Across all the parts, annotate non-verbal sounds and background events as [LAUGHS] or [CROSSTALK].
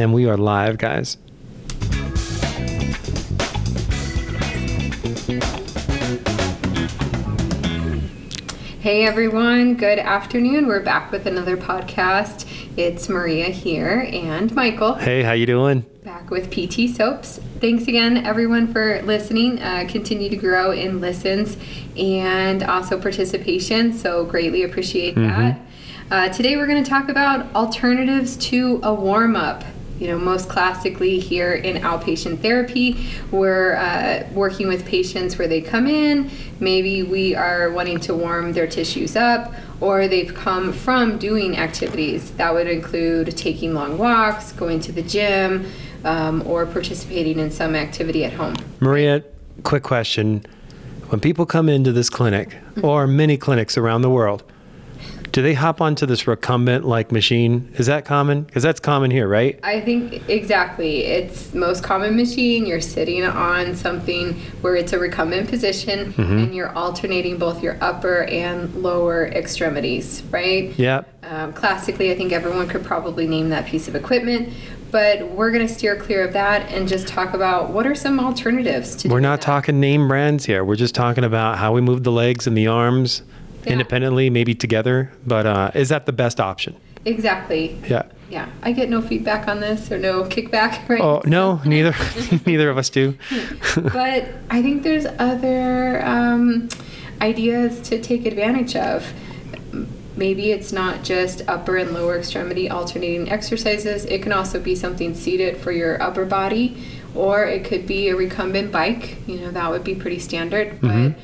And we are live, guys. Hey everyone, good afternoon. We're back with another podcast. It's Maria here and Michael Hey, how you doing? back with PT Soaps. Thanks again everyone for listening. Uh, continue to grow in listens and also participation. So greatly appreciate that. Uh, today we're going to talk about alternatives to a warm up. You know, most classically here in outpatient therapy, we're uh, working with patients where they come in. Maybe we are wanting to warm their tissues up, or they've come from doing activities. That would include taking long walks, going to the gym, um, or participating in some activity at home. Maria, quick question. When people come into this clinic or many clinics around the world, do they hop onto this recumbent like machine? Is that common? Because that's common here, right? I think exactly. It's most common machine. You're sitting on something where it's a recumbent position and you're alternating both your upper and lower extremities, right? Yep. Um, classically, I think everyone could probably name that piece of equipment, but we're going to steer clear of that and just talk about what are some alternatives to We're not that. talking name brands here. We're just talking about how we move the legs and the arms Yeah. independently, maybe together. But uh, is that the best option? Exactly. Yeah. Yeah. I get no feedback on this or no [LAUGHS] kickback, right? Oh no, neither, [LAUGHS] neither of us do. but I think there's other um, ideas to take advantage of. Maybe it's not just upper and lower extremity alternating exercises. It can also be something seated for your upper body, or it could be a recumbent bike. You know, that would be pretty standard. But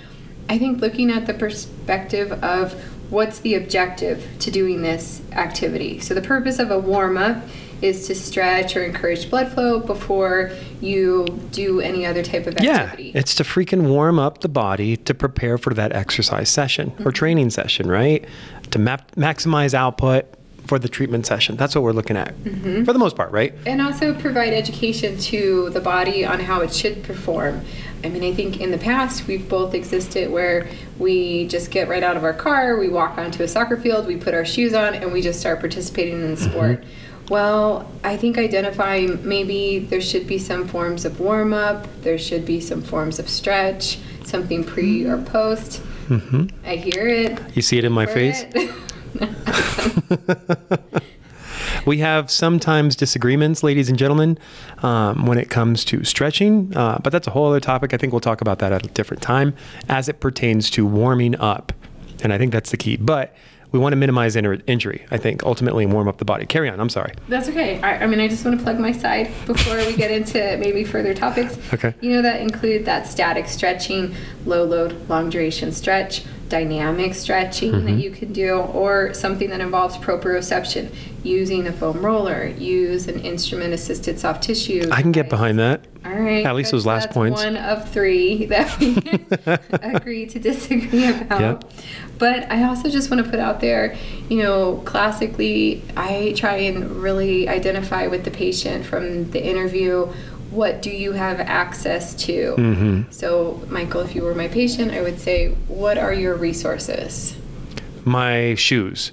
I think looking at the perspective of what's the objective to doing this activity. So, the purpose of a warm up is to stretch or encourage blood flow before you do any other type of activity. Yeah, it's to freaking warm up the body to prepare for that exercise session or mm-hmm. training session, right? To map, maximize output for the treatment session. That's what we're looking at mm-hmm. for the most part, right? and also provide education to the body on how it should perform. I mean, I think in the past we've both existed where we just get right out of our car, we walk onto a soccer field, we put our shoes on, and we just start participating in the mm-hmm. sport. Well, I think identifying maybe there should be some forms of warm up, there should be some forms of stretch, something pre mm-hmm. or post. Mm-hmm. I hear it. You see it in my face. [LAUGHS] [LAUGHS] [LAUGHS] We have sometimes disagreements, ladies and gentlemen, um, when it comes to stretching, uh, but that's a whole other topic. I think we'll talk about that at a different time as it pertains to warming up. And I think that's the key. But we want to minimize injury, I think, ultimately, and warm up the body. Carry on. I'm sorry. That's okay. I, I mean, I just want to plug my side before we get into maybe further topics. Okay. You know, that include that static stretching, low load, long duration stretch, dynamic stretching Mm-hmm. that you can do, or something that involves proprioception, using a foam roller, use an instrument assisted soft tissue. I can get behind that. All right. At least those last points. One of three [LAUGHS] that we [LAUGHS] agree to disagree about. Yep. But I also just want to put out there, you know, classically, I try and really identify with the patient from the interview. What do you have access to? Mm-hmm. So, Michael, if you were my patient, I would say, what are your resources? my shoes.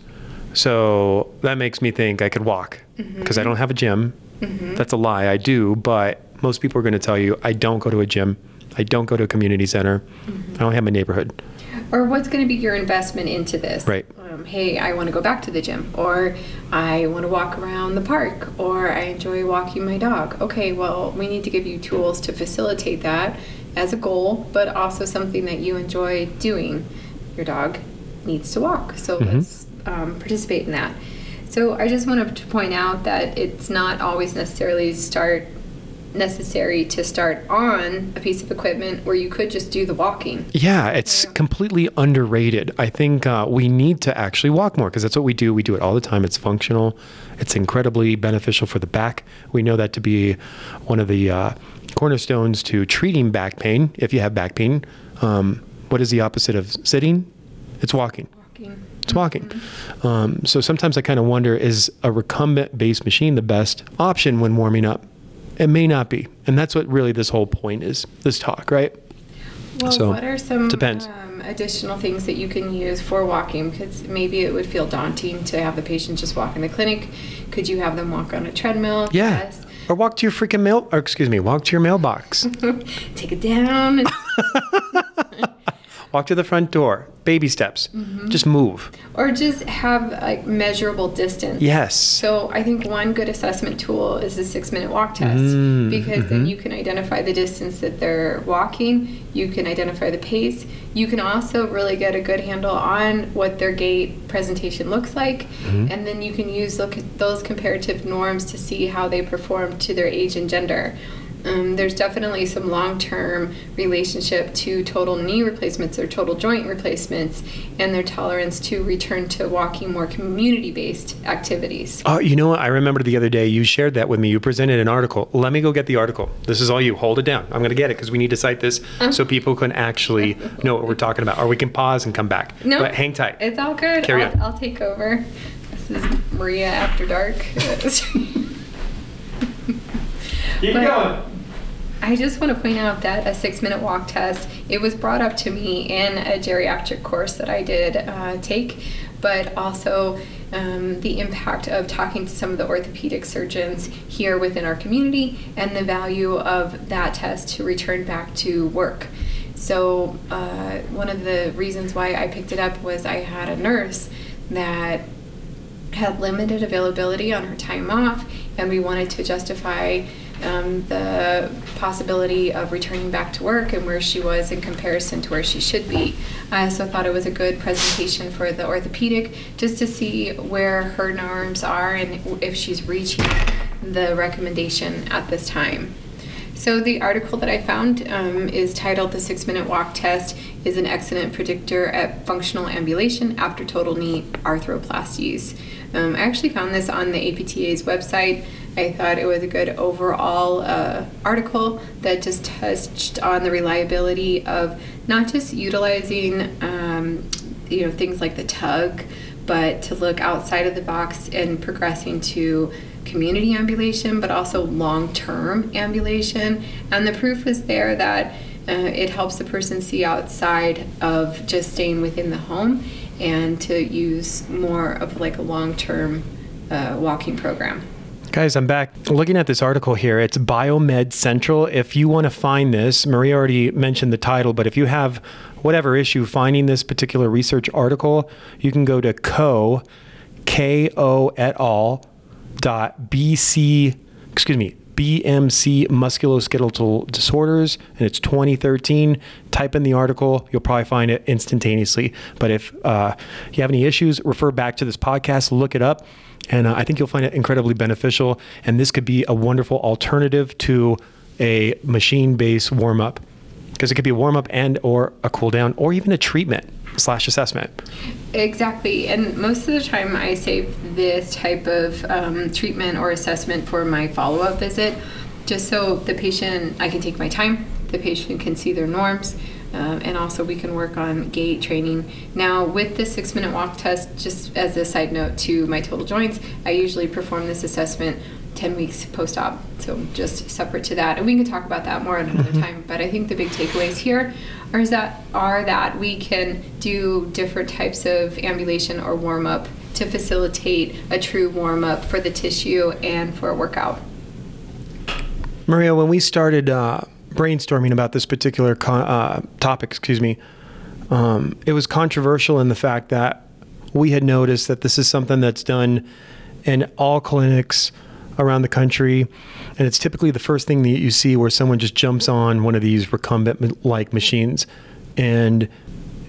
So that makes me think I could walk mm-hmm. because I don't have a gym. Mm-hmm. That's a lie. I do, but most people are going to tell you I don't go to a gym. I don't go to a community center. Mm-hmm. I don't have my neighborhood. Or what's going to be your investment into this? Right. Um, hey, I want to go back to the gym, or I want to walk around the park, or I enjoy walking my dog. Okay, well, we need to give you tools to facilitate that as a goal, but also something that you enjoy doing. Your dog needs to walk, so let's um, participate in that. So I just wanted to point out that it's not always necessarily start necessary to start on a piece of equipment where you could just do the walking. Yeah, it's completely underrated. I think uh, we need to actually walk more because that's what we do. We do it all the time. It's functional, it's incredibly beneficial for the back. We know that to be one of the uh, cornerstones to treating back pain. If you have back pain, um, what is the opposite of sitting? It's walking. Walking. It's walking. Um, so sometimes I kind of wonder is a recumbent based machine the best option when warming up? It may not be. And that's what really this whole point is this talk, right? Well, So, what are some. Um, additional things that you can use for walking because maybe it would feel daunting to have the patient just walk in the clinic. Could you have them walk on a treadmill? Yeah. Yes. Or walk to your freaking mail, or excuse me, walk to your mailbox. [LAUGHS] Take it down. [LAUGHS] walk to the front door. Baby steps. Mm-hmm. Just move. or just have like measurable distance. Yes. So I think one good assessment tool is the six minute walk test Mm, because then you can identify the distance that they're walking, you can identify the pace, you can also really get a good handle on what their gait presentation looks like, and then you can use look at those comparative norms to see how they perform to their age and gender. Um, there's definitely some long-term relationship to total knee replacements or total joint replacements and their tolerance to return to walking more community-based activities. Oh, you know what? I remember the other day you shared that with me. You presented an article. Let me go get the article. This is all you. Hold it down. I'm going to get it because we need to cite this Uh-huh. so people can actually [LAUGHS] know what we're talking about. Or we can pause and come back. No. But hang tight. It's all good. Carry I'll, on. I'll take over. This is Maria After Dark. [LAUGHS] Keep but- going. I just want to point out that a six minute walk test, it was brought up to me in a geriatric course that I did uh, take, but also um, the impact of talking to some of the orthopedic surgeons here within our community and the value of that test to return back to work. So, uh, one of the reasons why I picked it up was I had a nurse that had limited availability on her time off, and we wanted to justify um, the possibility of returning back to work and where she was in comparison to where she should be. I also thought it was a good presentation for the orthopedic just to see where her norms are and if she's reaching the recommendation at this time. So the article that I found um, is titled "The Six-Minute Walk Test is an excellent predictor at functional ambulation after total knee arthroplasties." Um, I actually found this on the APTA's website. I thought it was a good overall uh, article that just touched on the reliability of not just utilizing, um, you know, things like the TUG, but to look outside of the box and progressing to community ambulation, but also long term ambulation. And the proof is there that uh, it helps the person see outside of just staying within the home and to use more of like a long term uh, walking program. Guys, I'm back. Looking at this article here, it's Biomed Central. If you want to find this, Marie already mentioned the title, but if you have whatever issue finding this particular research article, you can go to Ko, K-O et al. dot BC, excuse me, BMC musculoskeletal disorders, and it's 2013. Type in the article, you'll probably find it instantaneously. But if uh, you have any issues, refer back to this podcast, look it up, and uh, I think you'll find it incredibly beneficial. And this could be a wonderful alternative to a machine-based warm-up, because it could be a warm-up and or a cool down, or even a treatment slash assessment. Exactly. And most of the time, I save this type of um, treatment or assessment for my follow up visit, just so the patient, I can take my time, the patient can see their norms. Um, and also, we can work on gait training. Now, with the six minute walk test, just as a side note to my total joints, I usually perform this assessment 10 weeks post op. So, just separate to that. And we can talk about that more at another time. But I think the big takeaways here are, is that, are that we can do different types of ambulation or warm up to facilitate a true warm up for the tissue and for a workout. Maria, when we started uh, brainstorming about this particular con- uh, topic, excuse me, um, it was controversial in the fact that we had noticed that this is something that's done in all clinics around the country, and it's typically the first thing that you see where someone just jumps on one of these recumbent-like machines, and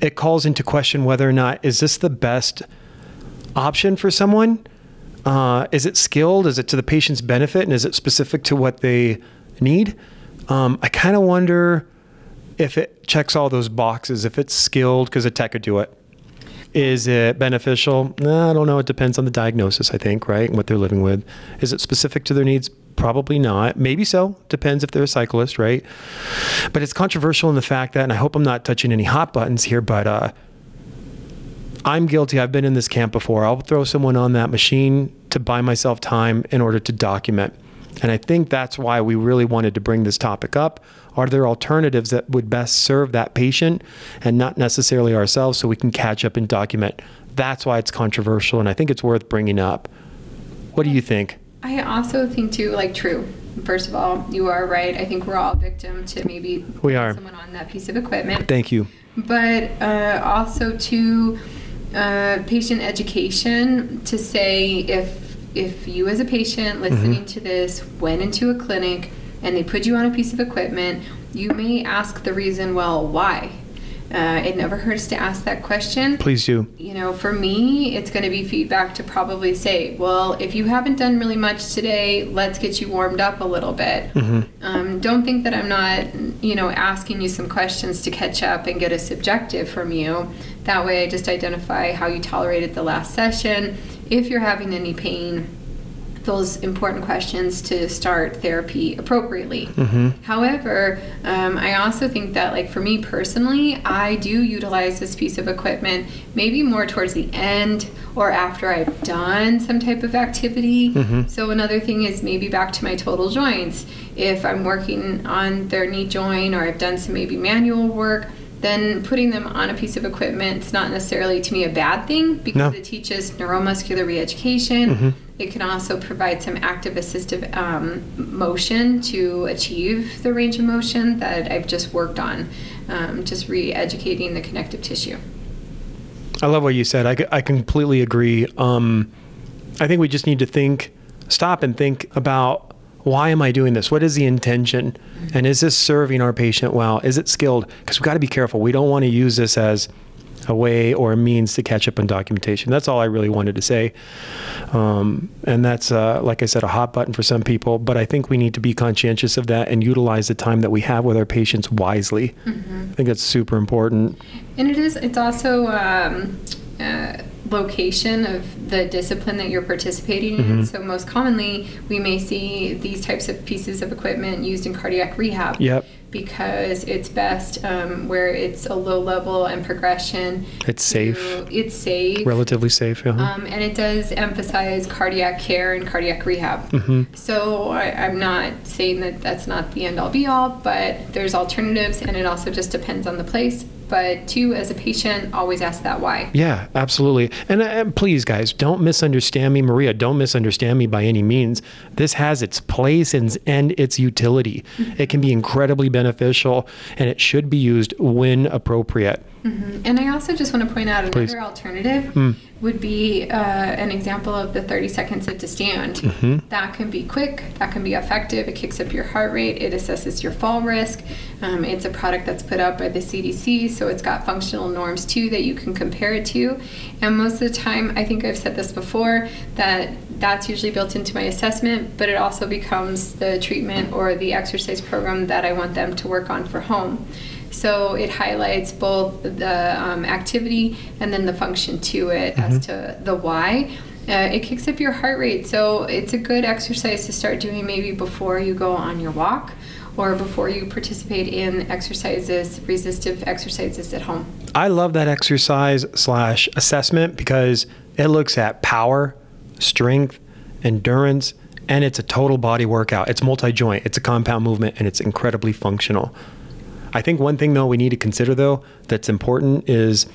it calls into question whether or not is this the best option for someone. Uh, is it skilled? Is it to the patient's benefit? And is it specific to what they need? Um, I kind of wonder if it checks all those boxes, if it's skilled, because a tech could do it. Is it beneficial? I don't know. It depends on the diagnosis, I think, right? And what they're living with. Is it specific to their needs? Probably not. Maybe so. Depends if they're a cyclist, right? But it's controversial in the fact that, and I hope I'm not touching any hot buttons here, but uh, I'm guilty. I've been in this camp before. I'll throw someone on that machine to buy myself time in order to document. And I think that's why we really wanted to bring this topic up. Are there alternatives that would best serve that patient and not necessarily ourselves so we can catch up and document? That's why it's controversial, and I think it's worth bringing up. What do you think? I also think too, like true. First of all, you are right. I think we're all victim to maybe We are. someone on that piece of equipment. Thank you. but uh, also to uh, patient education to say if if you as a patient listening to this went into a clinic and they put you on a piece of equipment, you may ask the reason. Well, why? Uh, it never hurts to ask that question Please do. you know, for me, it's going to be feedback to probably say, well, if you haven't done really much today, let's get you warmed up a little bit. Um, don't think that I'm not, you know, asking you some questions to catch up and get a subjective from you. That way, I just identify how you tolerated the last session. If you're having any pain, those important questions to start therapy appropriately. However, um, I also think that, like for me personally, I do utilize this piece of equipment maybe more towards the end or after I've done some type of activity. So, another thing is maybe back to my total joints. If I'm working on their knee joint or I've done some maybe manual work, then putting them on a piece of equipment is not necessarily to me a bad thing because No. it teaches neuromuscular re-education. It can also provide some active assistive um, motion to achieve the range of motion that I've just worked on, um, just re-educating the connective tissue. I love what you said. I, I completely agree. Um, I think we just need to think, stop and think about why am I doing this? What is the intention? And is this serving our patient well? Is it skilled? Because we've got to be careful. We don't want to use this as a way or a means to catch up on documentation. That's all I really wanted to say. Um, and that's, uh, like I said, a hot button for some people. But I think we need to be conscientious of that and utilize the time that we have with our patients wisely. I think that's super important. And it is. It's also um, uh, location of the discipline that you're participating in. So most commonly, we may see these types of pieces of equipment used in cardiac rehab. Yep. Because it's best um, where it's a low level and progression. It's safe. to- It's safe. Relatively safe. Yeah. Um, and it does emphasize cardiac care and cardiac rehab. Mm-hmm. So I, I'm not saying that that's not the end all be all, but there's alternatives, and it also just depends on the place. But two, as a patient, always ask that why. Yeah, absolutely. And, uh, and please, guys, don't misunderstand me, Maria. Don't misunderstand me by any means. This has its place and, and its utility. It can be incredibly beneficial, and it should be used when appropriate. And I also just want to point out Please. another alternative would be uh, an example of the 30 second sit to stand. That can be quick, that can be effective, it kicks up your heart rate, it assesses your fall risk. Um, it's a product that's put out by the CDC, so it's got functional norms too that you can compare it to. And most of the time, I think I've said this before, that that's usually built into my assessment, but it also becomes the treatment or the exercise program that I want them to work on for home. So it highlights both the um, activity and then the function to it as to the why. Uh, it kicks up your heart rate, so it's a good exercise to start doing maybe before you go on your walk or before you participate in exercises, resistive exercises at home. I love that exercise slash assessment because it looks at power, strength, endurance, and it's a total body workout. It's multi joint, it's a compound movement, and it's incredibly functional. I think one thing though we need to consider though that's important is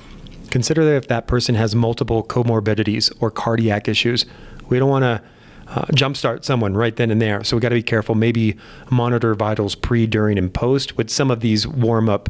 consider that if that person has multiple comorbidities or cardiac issues. We don't want to uh, jumpstart someone right then and there. So we got to be careful. Maybe monitor vitals pre, during, and post with some of these warm up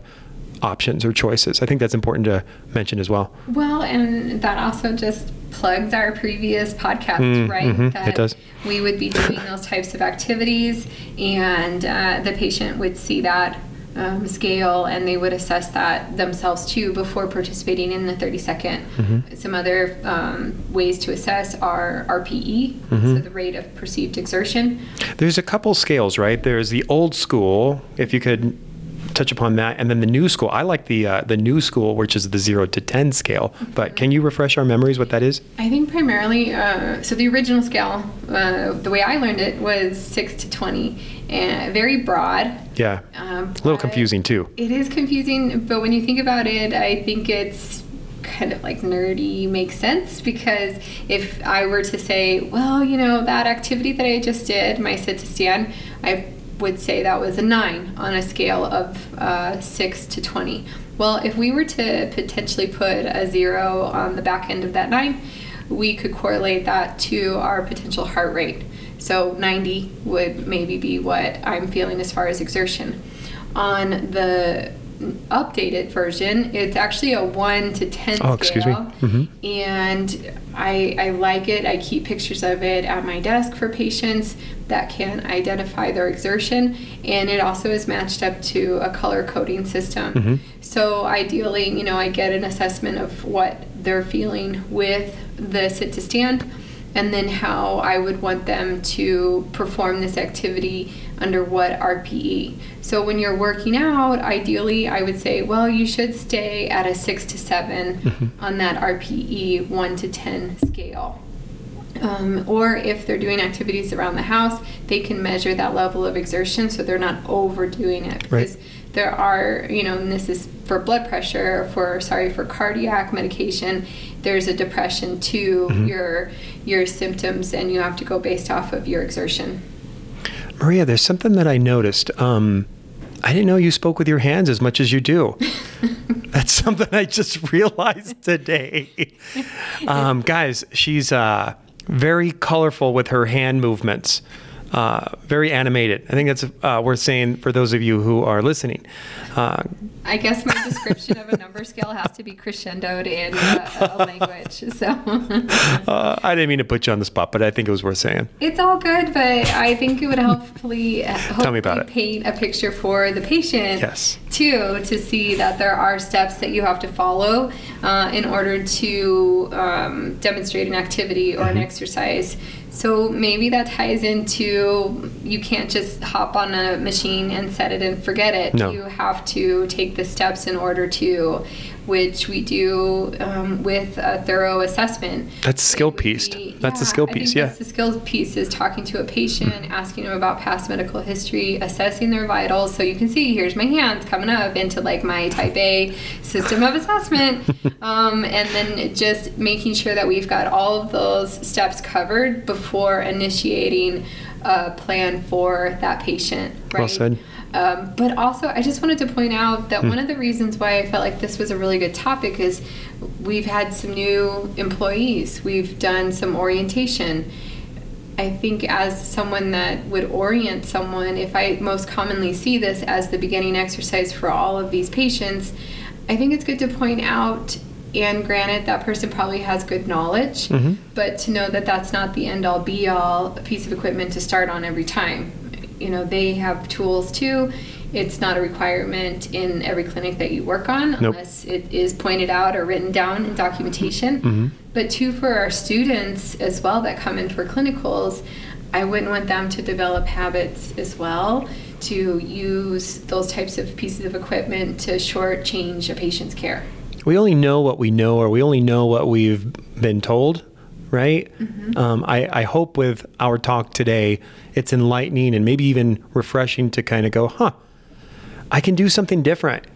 options or choices. I think that's important to mention as well. Well, and that also just plugs our previous podcast, right? mhm, it does. We would be doing those types of activities, and uh, the patient would see that um, scale and they would assess that themselves too before participating in the 30 second. Mm-hmm. Some other um, ways to assess are RPE, Mm-hmm. so the rate of perceived exertion. There's a couple scales, right? There's the old school, if you could touch upon that, and then the new school. I like the uh, the new school, which is the zero to ten scale. But can you refresh our memories what that is? I think primarily, uh, so the original scale, uh, the way I learned it was 6 to 20, and very broad. Yeah, Um, a little confusing too. It is confusing, but when you think about it, I think it's kind of like nerdy makes sense because if I were to say, well, you know, that activity that I just did, my sit to stand, I would say that was a nine on a scale of uh, six to 20. Well, if we were to potentially put a zero on the back end of that nine, we could correlate that to our potential heart rate. So 90 would maybe be what I'm feeling as far as exertion. On the updated version, it's actually a 1 to 10 Oh, excuse me. scale. Mhm. And I, I like it. I keep pictures of it at my desk for patients that can identify their exertion. And it also is matched up to a color coding system. Mhm. So ideally, you know, I get an assessment of what they're feeling with the sit to stand and then how I would want them to perform this activity under what RPE. So when you're working out, ideally I would say, well, you should stay at a 6 to 7 on that RPE 1 to 10 scale. Um, or if they're doing activities around the house, they can measure that level of exertion so they're not overdoing it. Right. Because there are, you know, and this is for blood pressure, for sorry, for cardiac medication, there's a depression to Mm-hmm. your your symptoms, and you have to go based off of your exertion. Maria, there's something that I noticed. Um, I didn't know you spoke with your hands as much as you do. [LAUGHS] That's something I just realized today. [LAUGHS] Um, guys, she's uh, very colorful with her hand movements, uh, very animated. I think that's uh, worth saying for those of you who are listening. Uh, I guess my description of a number scale has to be crescendoed in a, a language. So [LAUGHS] uh, I didn't mean to put you on the spot, but I think it was worth saying. it's all good, but I think it would hopefully, hopefully me about it. paint a picture for the patient Yes. too to see that there are steps that you have to follow uh, in order to um, demonstrate an activity or an Mm-hmm. exercise. So maybe that ties into you can't just hop on a machine and set it and forget it. No. You have to take the steps in order to, which we do um, with a thorough assessment. That's skill piece. be- That's yeah, skill I think piece, yeah. That's the skill piece is talking to a patient, asking them about past medical history, assessing their vitals. So you can see here's my hands coming up into like my type A system of assessment, [LAUGHS] um, and then just making sure that we've got all of those steps covered before initiating a plan for that patient. Right. Well said. Um, but also, I just wanted to point out that one of the reasons why I felt like this was a really good topic is we've had some new employees. We've done some orientation. I think as someone that would orient someone, if I most commonly see this as the beginning exercise for all of these patients, I think it's good to point out. And granted, that person probably has good knowledge, Mhm. but to know that that's not the end all be all piece of equipment to start on every time. You know, they have tools too. It's not a requirement in every clinic that you work on Nope. unless it is pointed out or written down in documentation. Mhm. But two, for our students as well that come in for clinicals, I wouldn't want them to develop habits as well to use those types of pieces of equipment to shortchange a patient's care. We only know what we know or we only know what we've been told right? Um, I, I hope with our talk today it's enlightening and maybe even refreshing to kind of go huh i can do something different.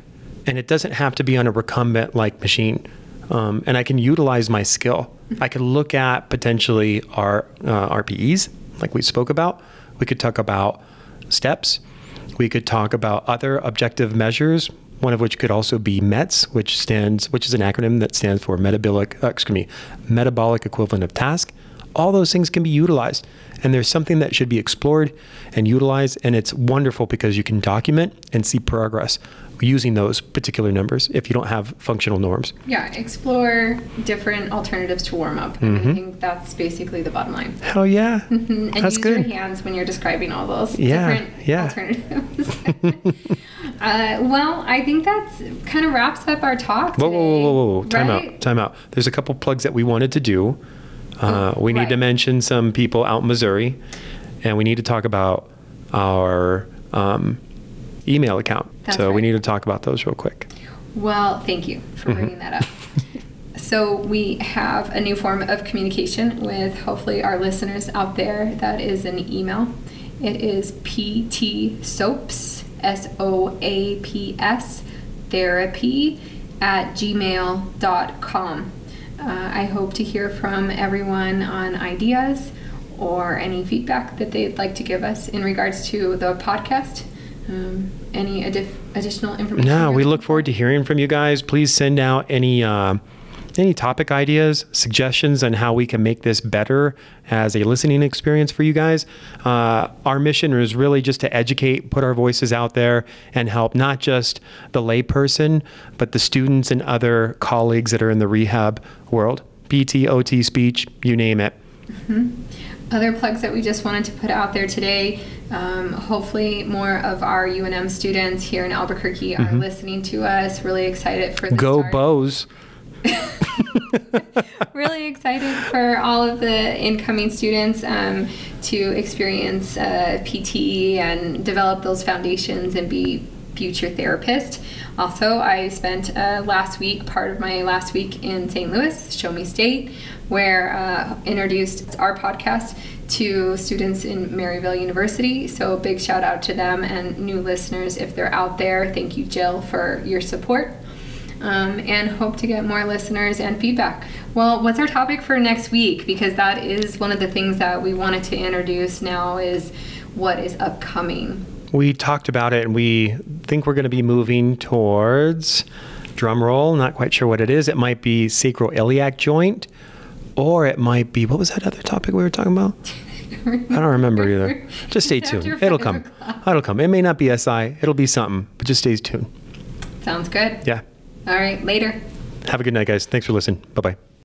And it doesn't have to be on a recumbent like machine. Um, and i can utilize my skill. I could look at potentially our uh, rpes like we spoke about. We could talk about steps. We could talk about other objective measures one of which could also be METS, which stands, which is an acronym that stands for metabolic, uh, excuse me, metabolic equivalent of task. All those things can be utilized, and there's something that should be explored and utilized, and it's wonderful because you can document and see progress using those particular numbers if you don't have functional norms. Yeah, explore different alternatives to warm up. I think that's basically the bottom line. Hell yeah, and Mm-hmm. that's use good. your hands when you're describing all those Yeah, different yeah. alternatives. [LAUGHS] uh, well, I think that's kind of wraps up our talk. Whoa, whoa, whoa, today, whoa, whoa, whoa! Time right? out, time out. There's a couple plugs that we wanted to do. Uh, Oh, we need to mention some people out in Missouri, and we need to talk about our um, email account. That's so we need to talk about those real quick. Well, thank you for Mm-hmm. bringing that up. [LAUGHS] so, we have a new form of communication with hopefully our listeners out there. That is an email. It is PT Soaps, S O A P S, therapy at gmail.com. Uh, I hope to hear from everyone on ideas or any feedback that they'd like to give us in regards to the podcast. Um, any additional information? No, we look forward to hearing from you guys. Please send out any uh, any topic ideas, suggestions on how we can make this better as a listening experience for you guys. Uh, our mission is really just to educate, put our voices out there, and help not just the layperson, but the students and other colleagues that are in the rehab world. PT, OT, speech, you name it. other plugs that we just wanted to put out there today. Um, hopefully, more of our UNM students here in Albuquerque are listening to us. Really excited for the Mm-hmm. Go start. Bows. [LAUGHS] really excited for all of the incoming students um, to experience uh, PT and develop those foundations and be future therapists. Also, I spent uh, last week, part of my last week in St. Louis, Show Me State, where uh, introduced our podcast to students in Maryville University. So, big shout out to them and new listeners if they're out there. Thank you, Jill, for your support um, and hope to get more listeners and feedback. Well, what's our topic for next week? Because that is one of the things that we wanted to introduce now is what is upcoming. We talked about it and we think we're going to be moving towards drum roll, not quite sure what it is. It might be sacroiliac joint or it might be what was that other topic we were talking about? I don't remember either. Just stay [LAUGHS] tuned. It'll come. It'll come. It may not be SI. It'll be something, but just stay tuned. Sounds good. Yeah. All right, later. Have a good night, guys. Thanks for listening. Bye bye.